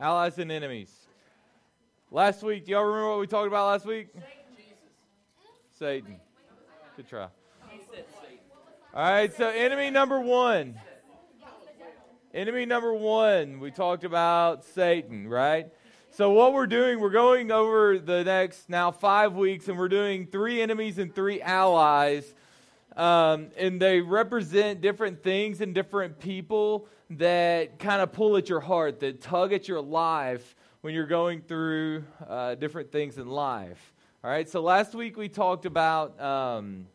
Allies and enemies. Last week, do y'all remember what we talked about last week? Satan. Good try. All right, so enemy number one. Enemy number one, we talked about Satan, right? So, what we're doing, we're going over the next now five weeks, and we're doing three enemies and three allies. Um, and they represent different things and different people that kind of pull at your heart, that tug at your life when you're going through uh, different things in life. All right, so last week we talked about um,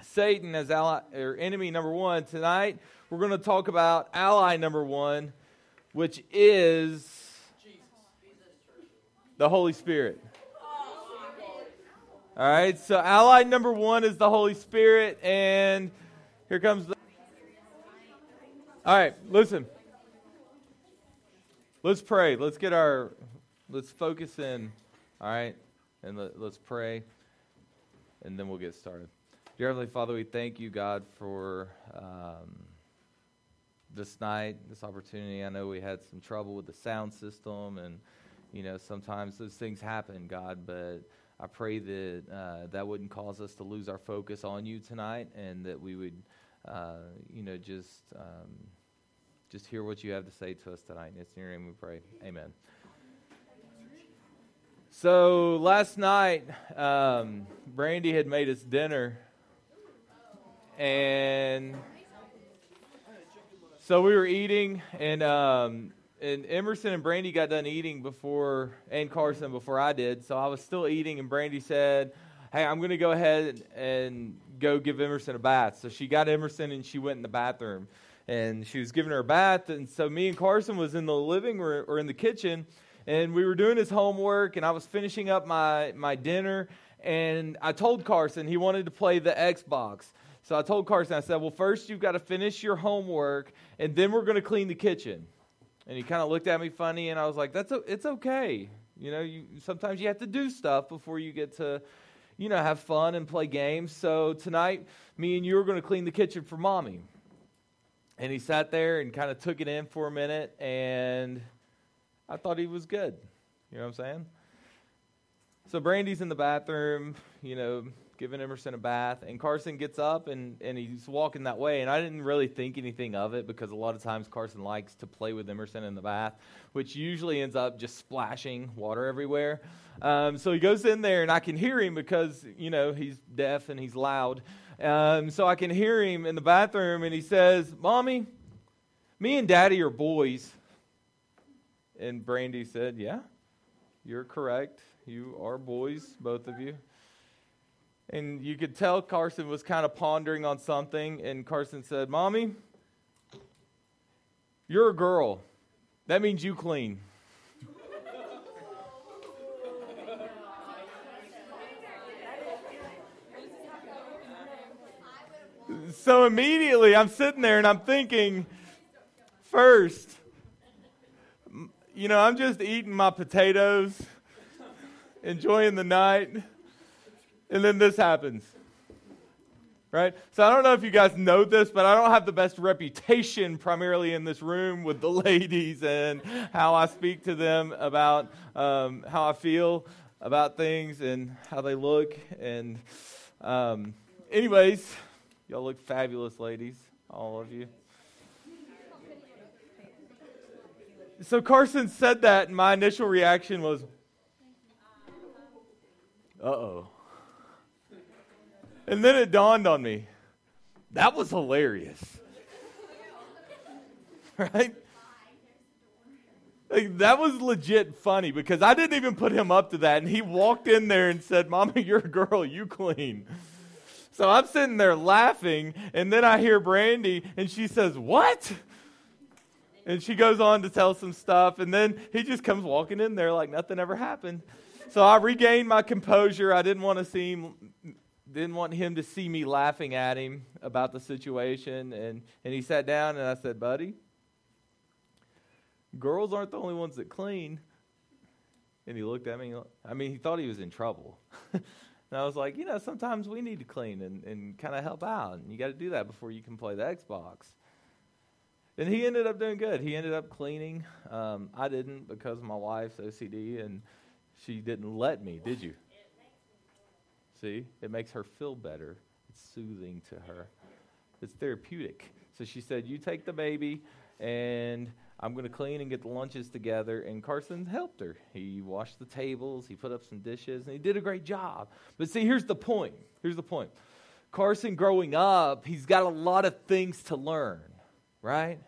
Satan as ally, or enemy number one. Tonight we're going to talk about ally number one, which is the Holy Spirit. All right, so ally number one is the Holy Spirit, and here comes the. All right, listen. Let's pray. Let's get our. Let's focus in. All right, and let, us pray, and then we'll get started. Dear Heavenly Father, we thank you, God, for um, this night, this opportunity. I know we had some trouble with the sound system, and you know sometimes those things happen, God. But I pray that uh, that wouldn't cause us to lose our focus on you tonight, and that we would, uh, you know, just um, just hear what you have to say to us tonight. And It's in your name we pray. Amen. So last night, um, Brandy had made us dinner, and so we were eating, and um, and Emerson and Brandy got done eating before, and Carson before I did. So I was still eating, and Brandy said, "Hey, I'm going to go ahead and go give Emerson a bath." So she got Emerson, and she went in the bathroom, and she was giving her a bath. And so me and Carson was in the living room or in the kitchen and we were doing his homework, and I was finishing up my, my dinner, and I told Carson he wanted to play the Xbox. So I told Carson, I said, Well, first you've got to finish your homework, and then we're going to clean the kitchen. And he kind of looked at me funny, and I was like, That's a, It's okay. You know, you, sometimes you have to do stuff before you get to, you know, have fun and play games. So tonight, me and you are going to clean the kitchen for mommy. And he sat there and kind of took it in for a minute, and I thought he was good. You know what I'm saying? So Brandy's in the bathroom, you know, giving Emerson a bath, and Carson gets up and, and he's walking that way. And I didn't really think anything of it because a lot of times Carson likes to play with Emerson in the bath, which usually ends up just splashing water everywhere. Um, so he goes in there, and I can hear him because, you know, he's deaf and he's loud. Um, so I can hear him in the bathroom, and he says, Mommy, me and Daddy are boys. And Brandy said, Yeah, you're correct. You are boys, both of you. And you could tell Carson was kind of pondering on something. And Carson said, Mommy, you're a girl. That means you clean. so immediately I'm sitting there and I'm thinking, first, you know, I'm just eating my potatoes, enjoying the night, and then this happens. Right? So I don't know if you guys know this, but I don't have the best reputation primarily in this room with the ladies and how I speak to them about um, how I feel about things and how they look. And, um, anyways, y'all look fabulous, ladies, all of you. So Carson said that, and my initial reaction was, uh oh. And then it dawned on me that was hilarious. right? Like, that was legit funny because I didn't even put him up to that. And he walked in there and said, Mama, you're a girl, you clean. So I'm sitting there laughing, and then I hear Brandy, and she says, What? And she goes on to tell some stuff, and then he just comes walking in there like nothing ever happened. So I regained my composure. I didn't want to seem didn't want him to see me laughing at him about the situation. And, and he sat down and I said, Buddy, girls aren't the only ones that clean. And he looked at me. I mean, he thought he was in trouble. and I was like, you know, sometimes we need to clean and, and kind of help out. And you got to do that before you can play the Xbox. and he ended up doing good. He ended up cleaning. Um, I didn't because of my wife's OCD, and she didn't let me. Did you? See, it makes her feel better. It's soothing to her. It's therapeutic. So she said, "You take the baby, and I'm going to clean and get the lunches together." And Carson helped her. He washed the tables, he put up some dishes, and he did a great job. But see, here's the point. Here's the point. Carson, growing up, he's got a lot of things to learn right?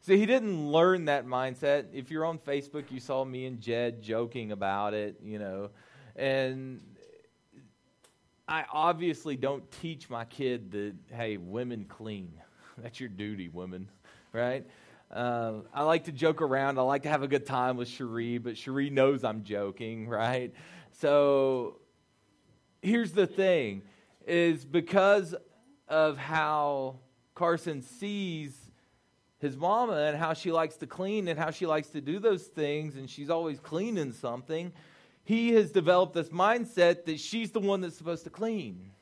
See, he didn't learn that mindset. If you're on Facebook, you saw me and Jed joking about it, you know. And I obviously don't teach my kid that, hey, women clean. That's your duty, women, right? Uh, I like to joke around. I like to have a good time with Cherie, but Cherie knows I'm joking, right? So here's the thing is because of how Carson sees his mama and how she likes to clean and how she likes to do those things, and she's always cleaning something, he has developed this mindset that she's the one that's supposed to clean.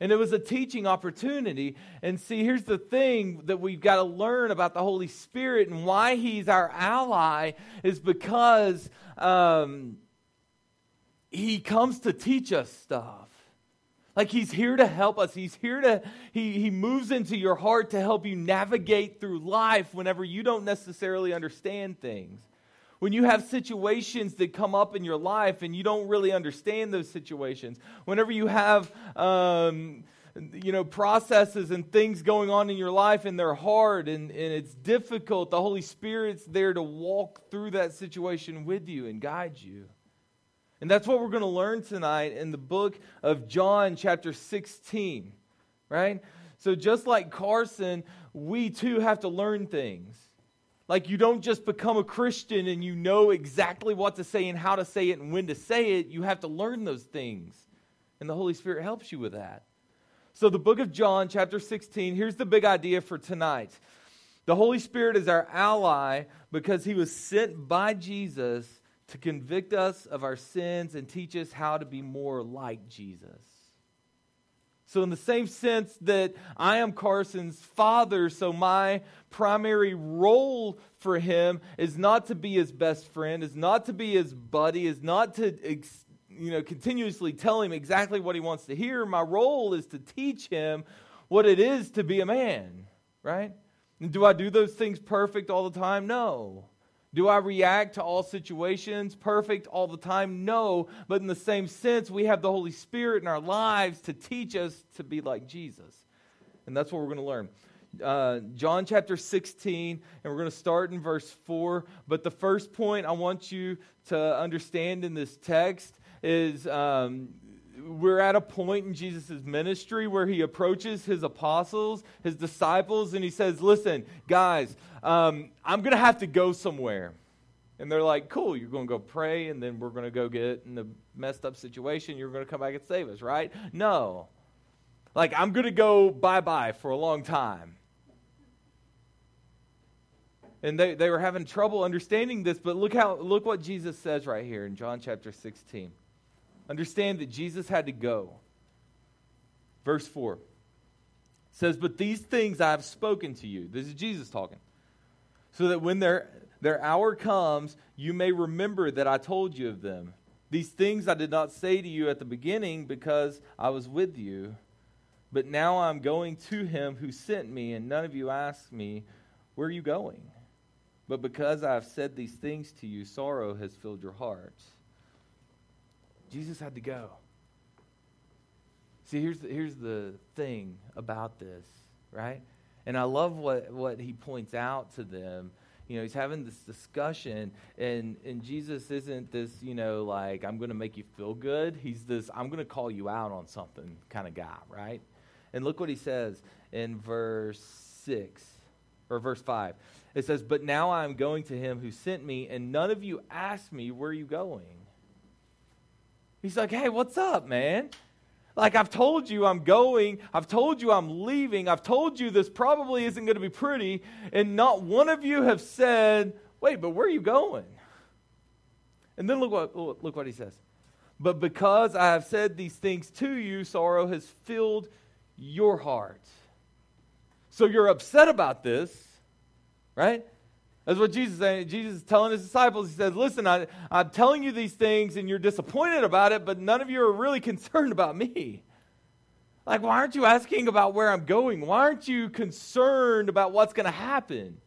And it was a teaching opportunity. And see, here's the thing that we've got to learn about the Holy Spirit and why He's our ally is because um, He comes to teach us stuff. Like he's here to help us. He's here to, he, he moves into your heart to help you navigate through life whenever you don't necessarily understand things. When you have situations that come up in your life and you don't really understand those situations. Whenever you have, um, you know, processes and things going on in your life and they're hard and, and it's difficult, the Holy Spirit's there to walk through that situation with you and guide you. And that's what we're going to learn tonight in the book of John, chapter 16, right? So, just like Carson, we too have to learn things. Like, you don't just become a Christian and you know exactly what to say and how to say it and when to say it. You have to learn those things. And the Holy Spirit helps you with that. So, the book of John, chapter 16, here's the big idea for tonight. The Holy Spirit is our ally because he was sent by Jesus to convict us of our sins and teach us how to be more like Jesus. So, in the same sense that I am Carson's father, so my primary role for him is not to be his best friend, is not to be his buddy, is not to you know, continuously tell him exactly what he wants to hear. My role is to teach him what it is to be a man, right? And do I do those things perfect all the time? No. Do I react to all situations perfect all the time? No. But in the same sense, we have the Holy Spirit in our lives to teach us to be like Jesus. And that's what we're going to learn. Uh, John chapter 16, and we're going to start in verse 4. But the first point I want you to understand in this text is um, we're at a point in Jesus' ministry where he approaches his apostles, his disciples, and he says, Listen, guys, um, I'm going to have to go somewhere. And they're like, Cool, you're going to go pray, and then we're going to go get in a messed up situation. You're going to come back and save us, right? No. Like, I'm going to go bye bye for a long time. And they, they were having trouble understanding this, but look how look what Jesus says right here in John chapter 16. Understand that Jesus had to go. Verse 4 says, But these things I have spoken to you. This is Jesus talking. So that when their, their hour comes, you may remember that I told you of them. These things I did not say to you at the beginning because I was with you. But now I'm going to him who sent me, and none of you ask me, Where are you going? But because I have said these things to you, sorrow has filled your hearts. Jesus had to go. See, here's the, here's the thing about this, right? And I love what, what he points out to them. You know, he's having this discussion, and, and Jesus isn't this, you know, like, I'm going to make you feel good. He's this, I'm going to call you out on something kind of guy, right? And look what he says in verse 6 or verse 5. It says, But now I'm going to him who sent me, and none of you asked me, Where are you going? He's like, hey, what's up, man? Like, I've told you I'm going. I've told you I'm leaving. I've told you this probably isn't going to be pretty. And not one of you have said, wait, but where are you going? And then look what, look what he says. But because I have said these things to you, sorrow has filled your heart. So you're upset about this, right? That's what Jesus is saying. Jesus is telling his disciples, he says, Listen, I, I'm telling you these things and you're disappointed about it, but none of you are really concerned about me. Like, why aren't you asking about where I'm going? Why aren't you concerned about what's going to happen?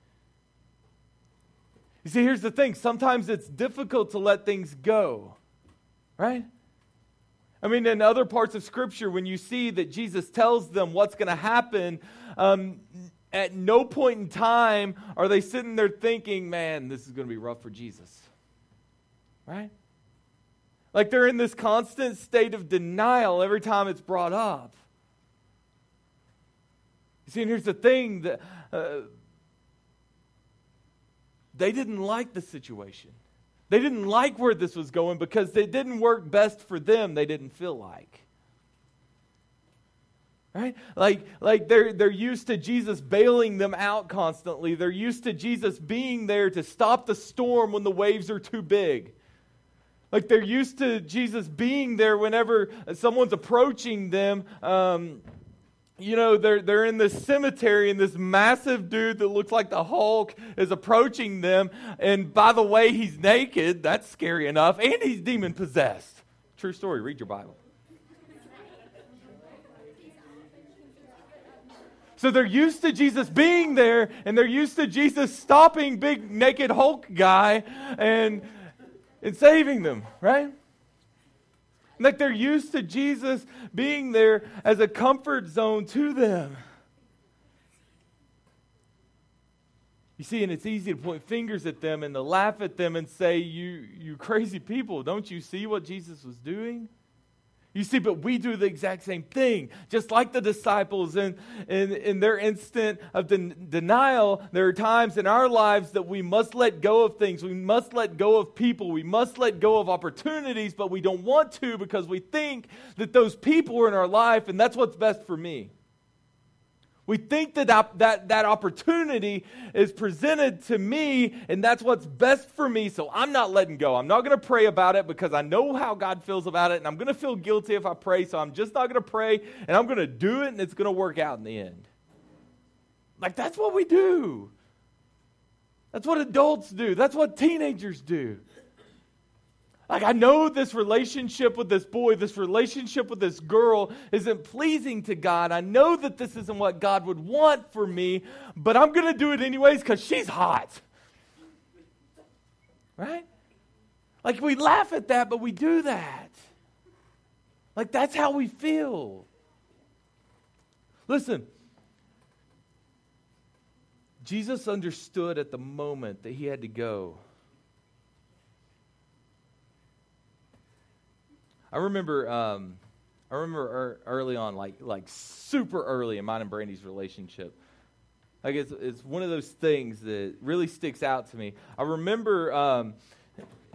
You see, here's the thing sometimes it's difficult to let things go, right? I mean, in other parts of Scripture, when you see that Jesus tells them what's going to happen, um, at no point in time are they sitting there thinking, man, this is going to be rough for Jesus. Right? Like they're in this constant state of denial every time it's brought up. You see, and here's the thing that uh, they didn't like the situation. They didn't like where this was going because it didn't work best for them, they didn't feel like. Right? Like, like they're, they're used to Jesus bailing them out constantly. They're used to Jesus being there to stop the storm when the waves are too big. Like they're used to Jesus being there whenever someone's approaching them. Um, you know, they're, they're in this cemetery, and this massive dude that looks like the Hulk is approaching them. And by the way, he's naked. That's scary enough. And he's demon possessed. True story. Read your Bible. So they're used to Jesus being there, and they're used to Jesus stopping big naked Hulk guy and, and saving them, right? Like they're used to Jesus being there as a comfort zone to them. You see, and it's easy to point fingers at them and to laugh at them and say, You, you crazy people, don't you see what Jesus was doing? You see, but we do the exact same thing. Just like the disciples in, in, in their instant of den- denial, there are times in our lives that we must let go of things. We must let go of people. We must let go of opportunities, but we don't want to because we think that those people are in our life and that's what's best for me. We think that, that that opportunity is presented to me, and that's what's best for me, so I'm not letting go. I'm not going to pray about it because I know how God feels about it, and I'm going to feel guilty if I pray, so I'm just not going to pray, and I'm going to do it, and it's going to work out in the end. Like, that's what we do. That's what adults do, that's what teenagers do. Like, I know this relationship with this boy, this relationship with this girl isn't pleasing to God. I know that this isn't what God would want for me, but I'm going to do it anyways because she's hot. Right? Like, we laugh at that, but we do that. Like, that's how we feel. Listen, Jesus understood at the moment that he had to go. I remember, um, I remember early on, like like super early in mine and Brandy's relationship. Like it's it's one of those things that really sticks out to me. I remember, um,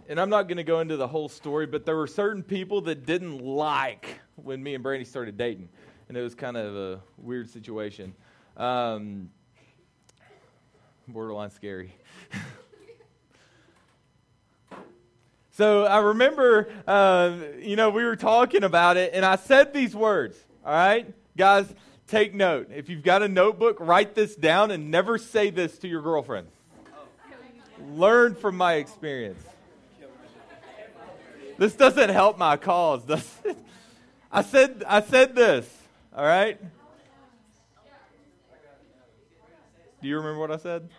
and I'm not going to go into the whole story, but there were certain people that didn't like when me and Brandy started dating, and it was kind of a weird situation. Um, borderline scary. So I remember, uh, you know, we were talking about it, and I said these words. All right, guys, take note. If you've got a notebook, write this down and never say this to your girlfriend. Learn from my experience. This doesn't help my cause, does it? I said, I said this. All right. Do you remember what I said?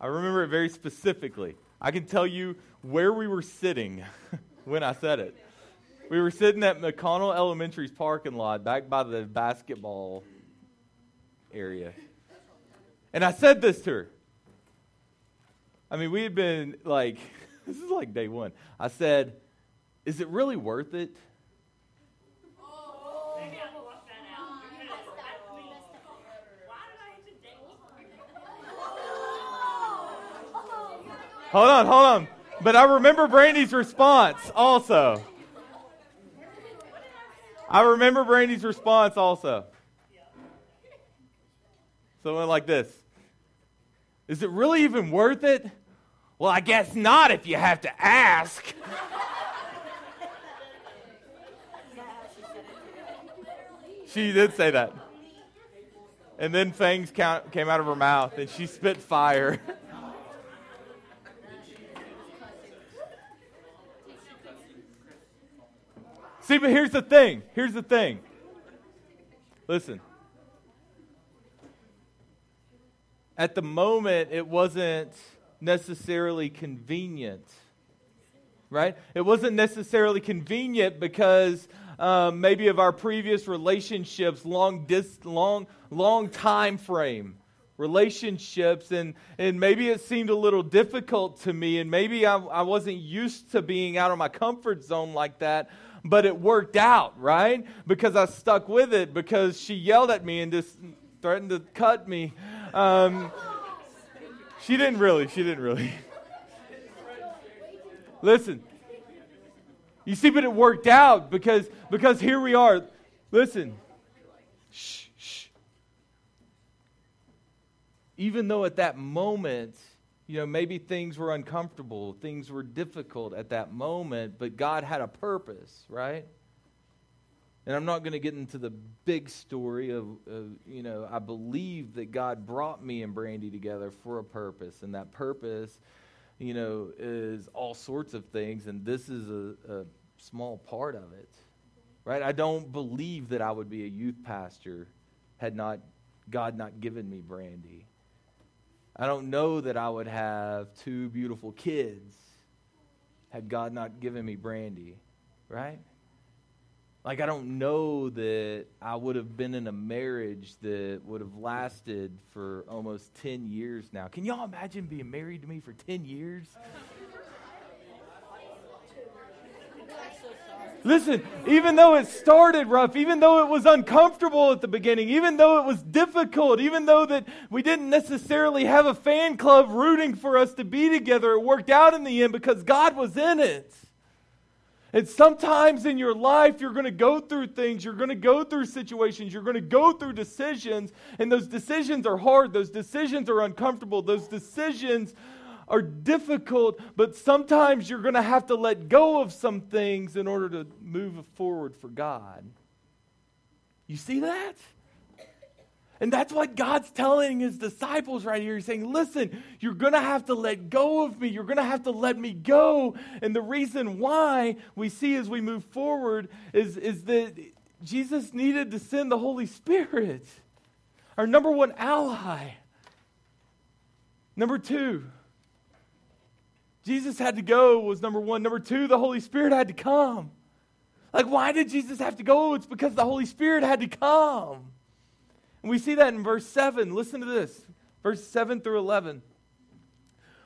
I remember it very specifically. I can tell you where we were sitting when I said it. We were sitting at McConnell Elementary's parking lot back by the basketball area. And I said this to her. I mean, we had been like, this is like day one. I said, Is it really worth it? Hold on, hold on. But I remember Brandy's response also. I remember Brandy's response also. So it went like this Is it really even worth it? Well, I guess not if you have to ask. she did say that. And then fangs came out of her mouth, and she spit fire. See, but here's the thing. Here's the thing. Listen. At the moment, it wasn't necessarily convenient, right? It wasn't necessarily convenient because um, maybe of our previous relationships, long, dis- long, long time frame relationships, and, and maybe it seemed a little difficult to me, and maybe I, I wasn't used to being out of my comfort zone like that but it worked out, right? Because I stuck with it, because she yelled at me and just threatened to cut me. Um, she didn't really. She didn't really. Listen. You see, but it worked out because because here we are. Listen. Shh, shh. Even though at that moment, you know, maybe things were uncomfortable, things were difficult at that moment, but God had a purpose, right? And I'm not going to get into the big story of, of, you know, I believe that God brought me and Brandy together for a purpose. And that purpose, you know, is all sorts of things. And this is a, a small part of it, right? I don't believe that I would be a youth pastor had not God not given me Brandy. I don't know that I would have two beautiful kids had God not given me Brandy, right? Like, I don't know that I would have been in a marriage that would have lasted for almost 10 years now. Can y'all imagine being married to me for 10 years? Listen, even though it started rough, even though it was uncomfortable at the beginning, even though it was difficult, even though that we didn't necessarily have a fan club rooting for us to be together, it worked out in the end because God was in it. And sometimes in your life, you're going to go through things, you're going to go through situations, you're going to go through decisions, and those decisions are hard, those decisions are uncomfortable, those decisions are difficult, but sometimes you're going to have to let go of some things in order to move forward for God. You see that? And that's what God's telling his disciples right here. He's saying, listen, you're going to have to let go of me. You're going to have to let me go. And the reason why we see as we move forward is, is that Jesus needed to send the Holy Spirit, our number one ally. Number two, Jesus had to go, was number one. Number two, the Holy Spirit had to come. Like, why did Jesus have to go? It's because the Holy Spirit had to come. And we see that in verse 7. Listen to this verse 7 through 11.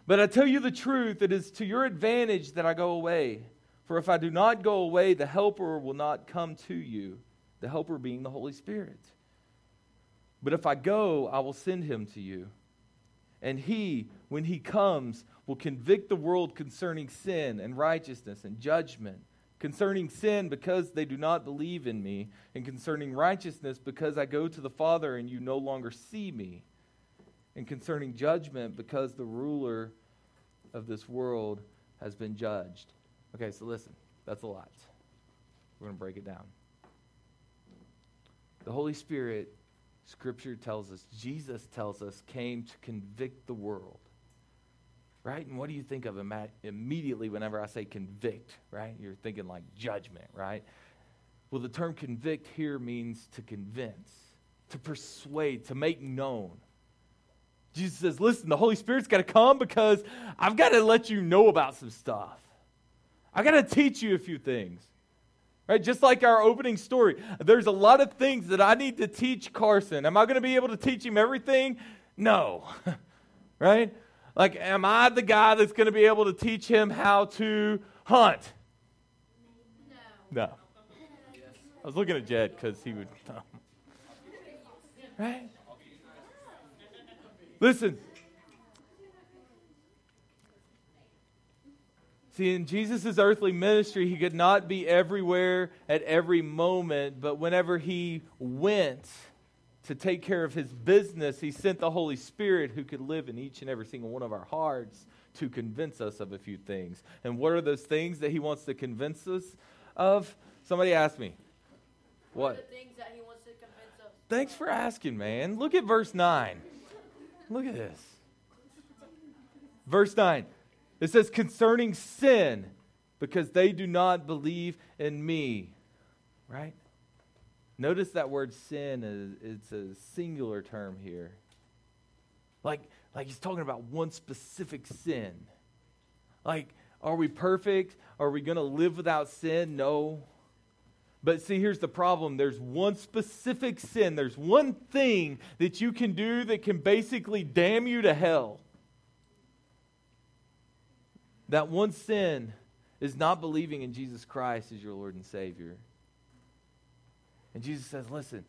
But I tell you the truth, it is to your advantage that I go away. For if I do not go away, the Helper will not come to you, the Helper being the Holy Spirit. But if I go, I will send him to you. And he, when he comes, will convict the world concerning sin and righteousness and judgment concerning sin because they do not believe in me, and concerning righteousness because I go to the Father and you no longer see me, and concerning judgment because the ruler of this world has been judged. Okay, so listen, that's a lot. We're going to break it down. The Holy Spirit, Scripture tells us, Jesus tells us, came to convict the world right? And what do you think of immediately whenever I say convict, right? You're thinking like judgment, right? Well, the term convict here means to convince, to persuade, to make known. Jesus says, listen, the Holy Spirit's got to come because I've got to let you know about some stuff. I've got to teach you a few things. Right? Just like our opening story, there's a lot of things that I need to teach Carson. Am I going to be able to teach him everything? No. right? Like, am I the guy that's going to be able to teach him how to hunt? No. No. I was looking at Jed because he would. right? Listen. See, in Jesus' earthly ministry, he could not be everywhere at every moment, but whenever he went, to take care of his business, he sent the Holy Spirit who could live in each and every single one of our hearts to convince us of a few things. And what are those things that he wants to convince us of? Somebody asked me. What? things that he wants to Thanks for asking, man. Look at verse 9. Look at this. Verse 9. It says, concerning sin, because they do not believe in me. Right? Notice that word sin is it's a singular term here. Like, like he's talking about one specific sin. Like, are we perfect? Are we going to live without sin? No. But see, here's the problem there's one specific sin, there's one thing that you can do that can basically damn you to hell. That one sin is not believing in Jesus Christ as your Lord and Savior. And Jesus says, listen,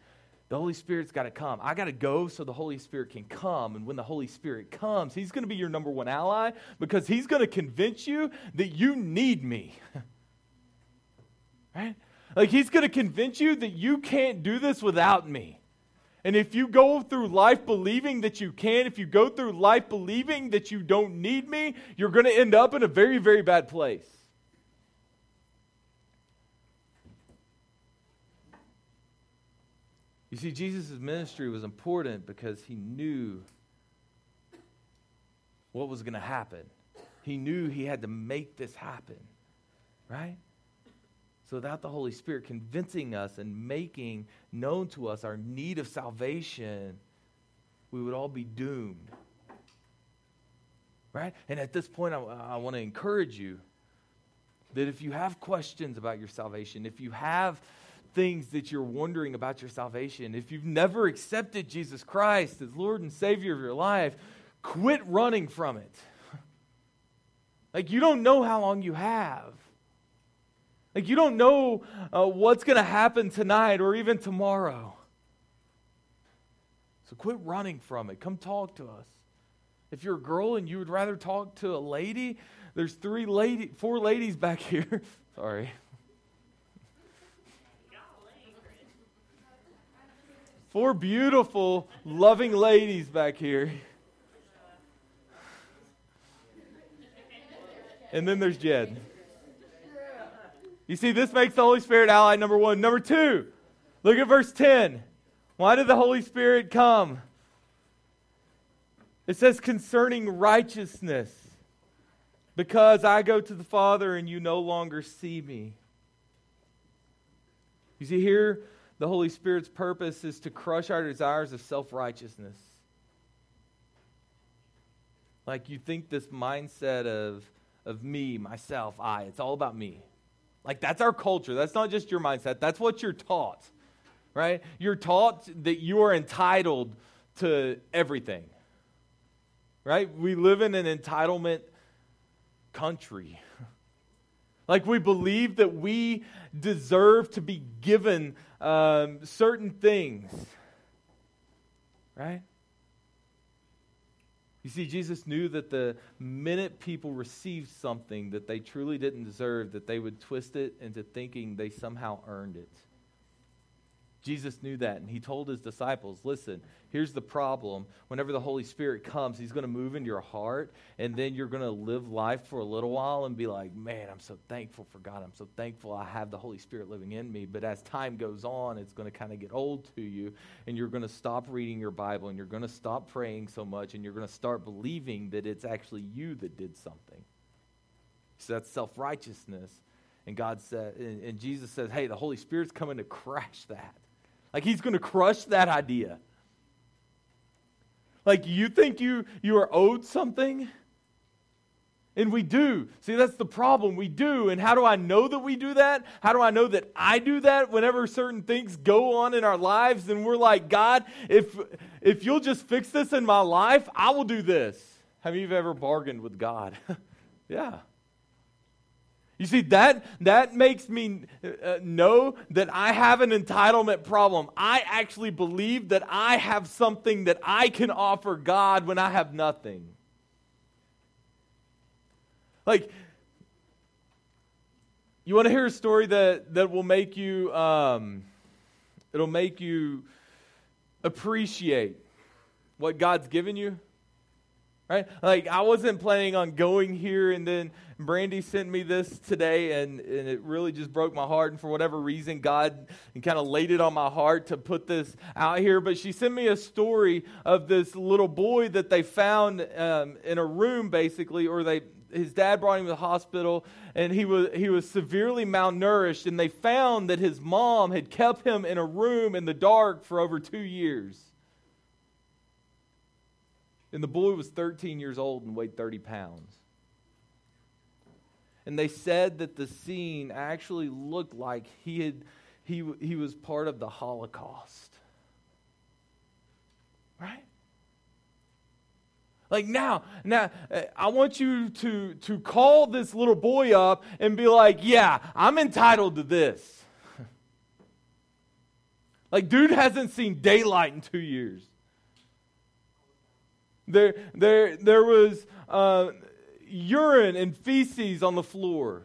the Holy Spirit's got to come. I got to go so the Holy Spirit can come. And when the Holy Spirit comes, He's going to be your number one ally because He's going to convince you that you need me. right? Like He's going to convince you that you can't do this without me. And if you go through life believing that you can, if you go through life believing that you don't need me, you're going to end up in a very, very bad place. You see, Jesus' ministry was important because he knew what was going to happen. He knew he had to make this happen, right? So, without the Holy Spirit convincing us and making known to us our need of salvation, we would all be doomed. Right? And at this point, I, I want to encourage you that if you have questions about your salvation, if you have things that you're wondering about your salvation, if you've never accepted Jesus Christ as Lord and Savior of your life, quit running from it. Like, you don't know how long you have. Like, you don't know uh, what's going to happen tonight or even tomorrow. So quit running from it. Come talk to us. If you're a girl and you would rather talk to a lady, there's three lady, four ladies back here. Sorry. Four beautiful, loving ladies back here. And then there's Jed. You see, this makes the Holy Spirit ally number one. Number two, look at verse 10. Why did the Holy Spirit come? It says, concerning righteousness, because I go to the Father and you no longer see me. You see, here, the Holy Spirit's purpose is to crush our desires of self righteousness. Like you think this mindset of, of me, myself, I, it's all about me. Like, that's our culture. That's not just your mindset. That's what you're taught, right? You're taught that you are entitled to everything, right? We live in an entitlement country. Like, we believe that we deserve to be given um, certain things, right? You see, Jesus knew that the minute people received something that they truly didn't deserve, that they would twist it into thinking they somehow earned it. Jesus knew that, and he told his disciples, Listen, here's the problem. Whenever the Holy Spirit comes, he's going to move into your heart, and then you're going to live life for a little while and be like, Man, I'm so thankful for God. I'm so thankful I have the Holy Spirit living in me. But as time goes on, it's going to kind of get old to you, and you're going to stop reading your Bible, and you're going to stop praying so much, and you're going to start believing that it's actually you that did something. So that's self righteousness. And God said, and, Jesus says, Hey, the Holy Spirit's coming to crash that. Like he's going to crush that idea. Like you think you you are owed something? And we do. See, that's the problem. We do. And how do I know that we do that? How do I know that I do that whenever certain things go on in our lives and we're like, God, if if you'll just fix this in my life, I will do this. Have you ever bargained with God? yeah. You see, that, that makes me uh, know that I have an entitlement problem. I actually believe that I have something that I can offer God when I have nothing. Like, you want to hear a story that, that will make you, um, it'll make you appreciate what God's given you? Right? Like, I wasn't planning on going here, and then Brandy sent me this today, and, and it really just broke my heart. And for whatever reason, God kind of laid it on my heart to put this out here. But she sent me a story of this little boy that they found um, in a room, basically, or they his dad brought him to the hospital and he was he was severely malnourished and they found that his mom had kept him in a room in the dark for over 2 years. And the boy was 13 years old and weighed 30 pounds. And they said that the scene actually looked like he, had, he, he was part of the Holocaust. Right? Like now, now I want you to, to call this little boy up and be like, yeah, I'm entitled to this. like, dude hasn't seen daylight in two years. There, there, there was uh, urine and feces on the floor.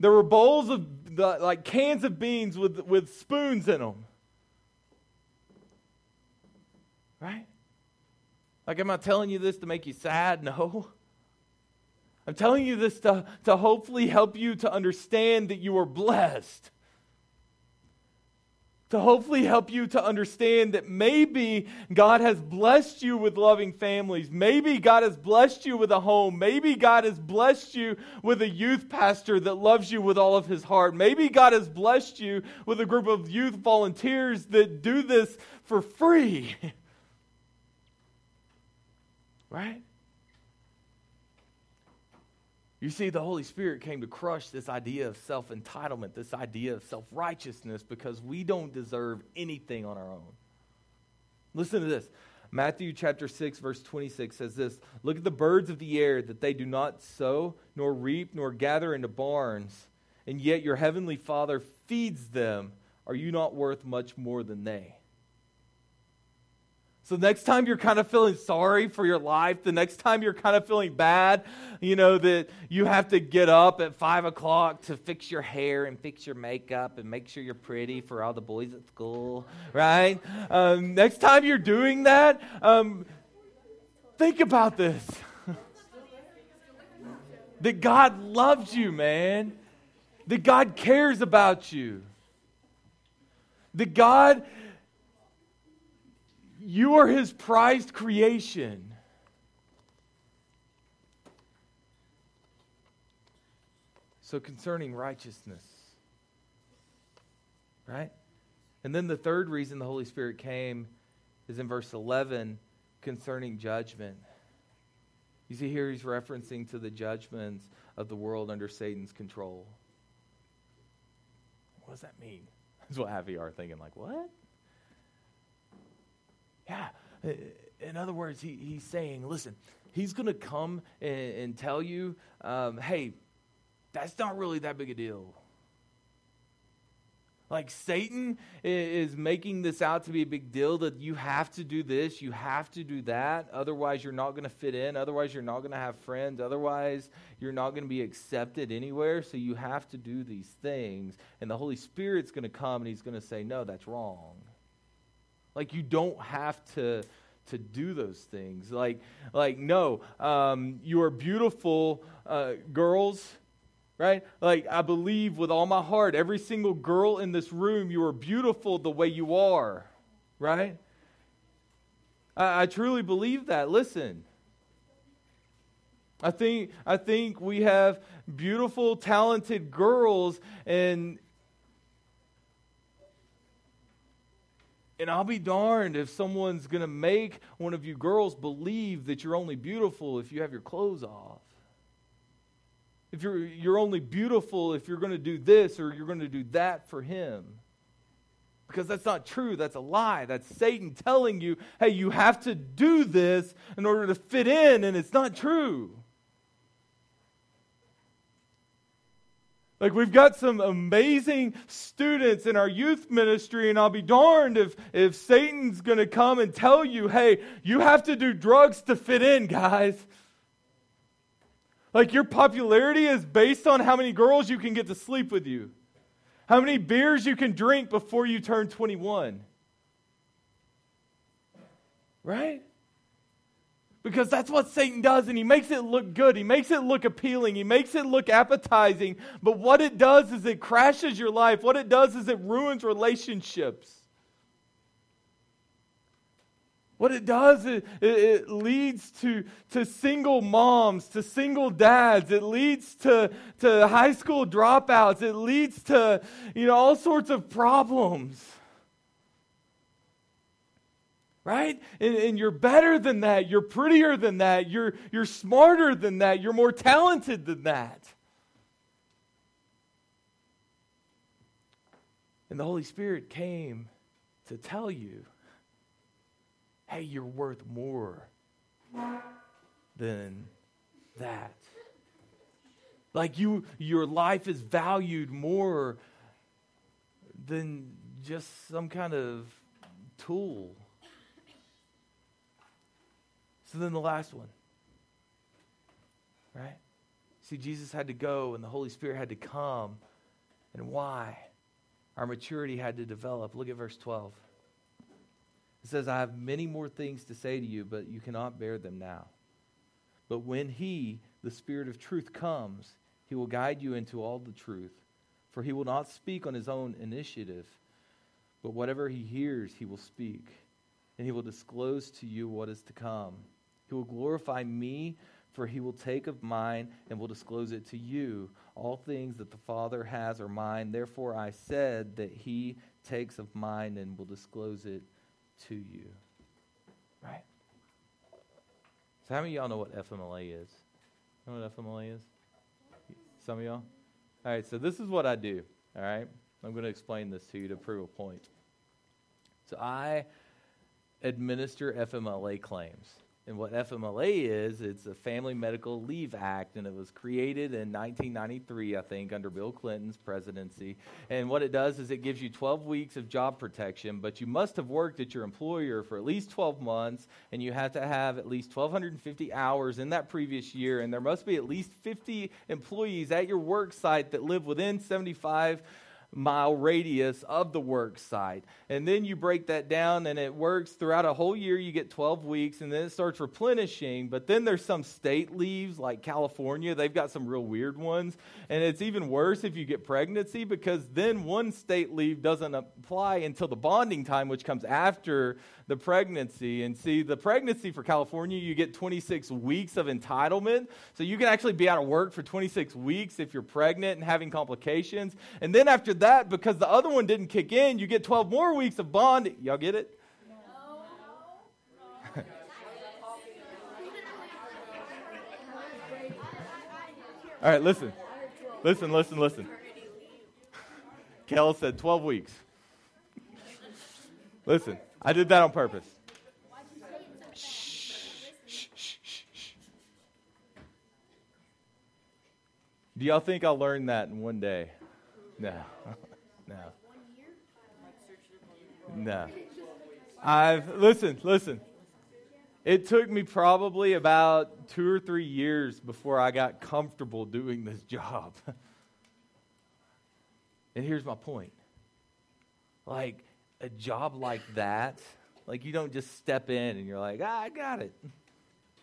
There were bowls of the, like cans of beans with, with spoons in them. Right? Like, am I telling you this to make you sad? No. I'm telling you this to, to hopefully help you to understand that you are blessed to hopefully help you to understand that maybe God has blessed you with loving families. Maybe God has blessed you with a home. Maybe God has blessed you with a youth pastor that loves you with all of his heart. Maybe God has blessed you with a group of youth volunteers that do this for free. right? You see, the Holy Spirit came to crush this idea of self entitlement, this idea of self righteousness, because we don't deserve anything on our own. Listen to this. Matthew chapter 6, verse 26 says this Look at the birds of the air, that they do not sow, nor reap, nor gather into barns, and yet your heavenly Father feeds them. Are you not worth much more than they? So, next time you're kind of feeling sorry for your life, the next time you're kind of feeling bad, you know, that you have to get up at five o'clock to fix your hair and fix your makeup and make sure you're pretty for all the boys at school, right? Um, next time you're doing that, um, think about this. That God loves you, man, that God cares about you, that God you are his prized creation. So, concerning righteousness, right? And then the third reason the Holy Spirit came is in verse 11 concerning judgment. You see, here he's referencing to the judgments of the world under Satan's control. What does that mean? That's what you are thinking, like, what? Yeah. In other words, he, he's saying, listen, he's going to come and, and, tell you, um, hey, that's not really that big a deal. Like Satan is making this out to be a big deal that you have to do this, you have to do that. Otherwise, you're not going to fit in. Otherwise, you're not going to have friends. Otherwise, you're not going to be accepted anywhere. So you have to do these things. And the Holy Spirit's going to come and he's going to say, no, that's wrong. Like you don't have to to do those things. Like like no, um, you are beautiful uh, girls. Right? Like, I believe with all my heart, every single girl in this room, you are beautiful the way you are. Right? I, I truly believe that. Listen. I think, I think we have beautiful, talented girls, and, And I'll be darned if someone's going to make one of you girls believe that you're only beautiful if you have your clothes off. If you're, you're only beautiful if you're going to do this or you're going to do that for him. Because that's not true. That's a lie. That's Satan telling you, hey, you have to do this in order to fit in, and it's not true. Like, we've got some amazing students in our youth ministry, and I'll be darned if, if Satan's going to come and tell you, hey, you have to do drugs to fit in, guys. Like, your popularity is based on how many girls you can get to sleep with you, how many beers you can drink before you turn 21. Right? Because that's what Satan does, and he makes it look good. He makes it look appealing. He makes it look appetizing. But what it does is it crashes your life. What it does is it ruins relationships. What it does, it, it, leads to, to single moms, to single dads. It leads to, to high school dropouts. It leads to, you know, all sorts of problems right? And, and, you're better than that. You're prettier than that. You're, you're smarter than that. You're more talented than that. And the Holy Spirit came to tell you hey, you're worth more than that. Like you, your life is valued more than just some kind of tool so then the last one, right? See, Jesus had to go and the Holy Spirit had to come. And why? Our maturity had to develop. Look at verse 12. It says, I have many more things to say to you, but you cannot bear them now. But when He, the Spirit of truth, comes, He will guide you into all the truth. For He will not speak on His own initiative, but whatever He hears, He will speak. And He will disclose to you what is to come. He will glorify me, for he will take of mine and will disclose it to you. All things that the Father has are mine. Therefore, I said that he takes of mine and will disclose it to you. Right? So, how many of y'all know what FMLA is? You know what FMLA is? Some of y'all? All right, so this is what I do. All right? I'm going to explain this to you to prove a point. So, I administer FMLA claims. And what FMLA is, it's a Family Medical Leave Act, and it was created in 1993, I think, under Bill Clinton's presidency. And what it does is it gives you 12 weeks of job protection, but you must have worked at your employer for at least 12 months, and you have to have at least 1,250 hours in that previous year, and there must be at least 50 employees at your work site that live within 75 mile radius of the work site. And then you break that down and it works throughout a whole year. You get 12 weeks and then it starts replenishing. But then there's some state leaves like California. They've got some real weird ones. And it's even worse if you get pregnancy because then one state leave doesn't apply until the bonding time, which comes after the pregnancy. And see, the pregnancy for California, you get 26 weeks of entitlement. So you can actually be out of work for 26 weeks if you're pregnant and having complications. And then after that, because the other one didn't kick in, you get 12 more weeks of bond. Y'all get it? All right, listen. Listen, listen, listen. Kel said 12 weeks. Listen. I did that on purpose. Shh, shh, shh. Do y'all think I'll learn that in one day? No. no. No. I've, listen, listen. It took me probably about two or three years before I got comfortable doing this job. and here's my point. Like, a job like that, like you don't just step in and you're like, ah, I got it.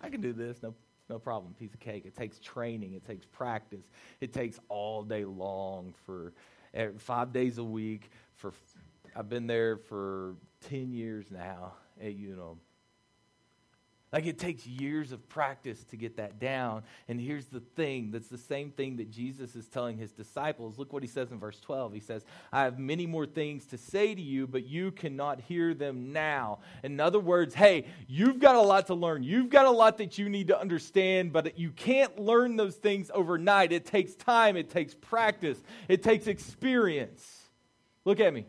I can do this. No, no problem. Piece of cake. It takes training. It takes practice. It takes all day long for eh, five days a week. For I've been there for ten years now at Unum. Like it takes years of practice to get that down. And here's the thing that's the same thing that Jesus is telling his disciples. Look what he says in verse 12. He says, I have many more things to say to you, but you cannot hear them now. In other words, hey, you've got a lot to learn. You've got a lot that you need to understand, but you can't learn those things overnight. It takes time, it takes practice, it takes experience. Look at me.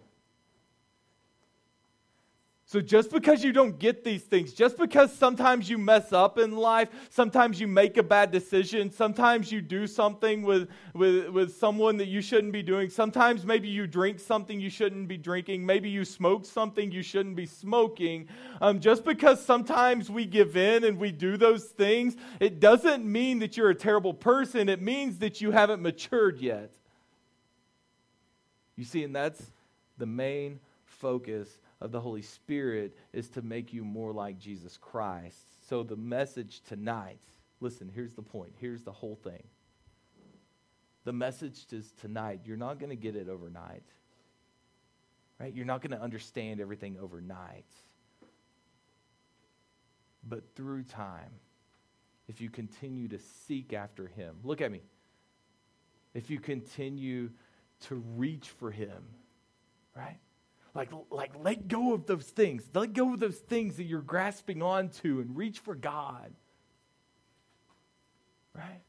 So, just because you don't get these things, just because sometimes you mess up in life, sometimes you make a bad decision, sometimes you do something with, with, with someone that you shouldn't be doing, sometimes maybe you drink something you shouldn't be drinking, maybe you smoke something you shouldn't be smoking, um, just because sometimes we give in and we do those things, it doesn't mean that you're a terrible person. It means that you haven't matured yet. You see, and that's the main focus of the Holy Spirit is to make you more like Jesus Christ. So, the message tonight, listen, here's the point. Here's the whole thing. The message is tonight. You're not going to get it overnight, right? You're not going to understand everything overnight. But through time, if you continue to seek after Him, look at me. If you continue to reach for Him, right? Like, like let go of those things. Let go of those things that you're grasping onto and reach for God. Right?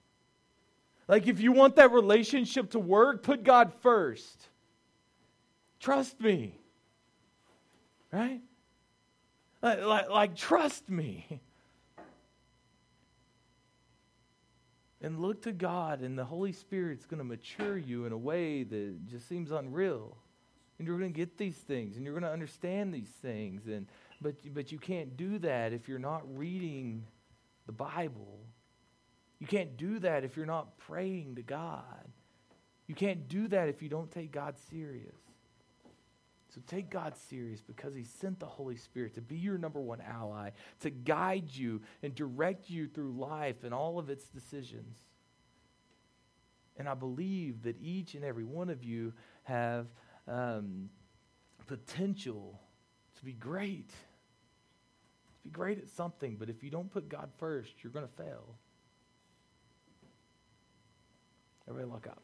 Like if you want that relationship to work, put God first. Trust me. Right? Like, like, like trust me. And look to God, and the Holy Spirit's going to mature you in a way that just seems unreal and you're going to get these things and you're going to understand these things and but but you can't do that if you're not reading the bible. You can't do that if you're not praying to god. You can't do that if you don't take god serious. So take god serious because he sent the holy spirit to be your number one ally to guide you and direct you through life and all of its decisions. And i believe that each and every one of you have um, potential to be great. To be great at something, but if you don't put God first, you're going to fail. Everybody look up.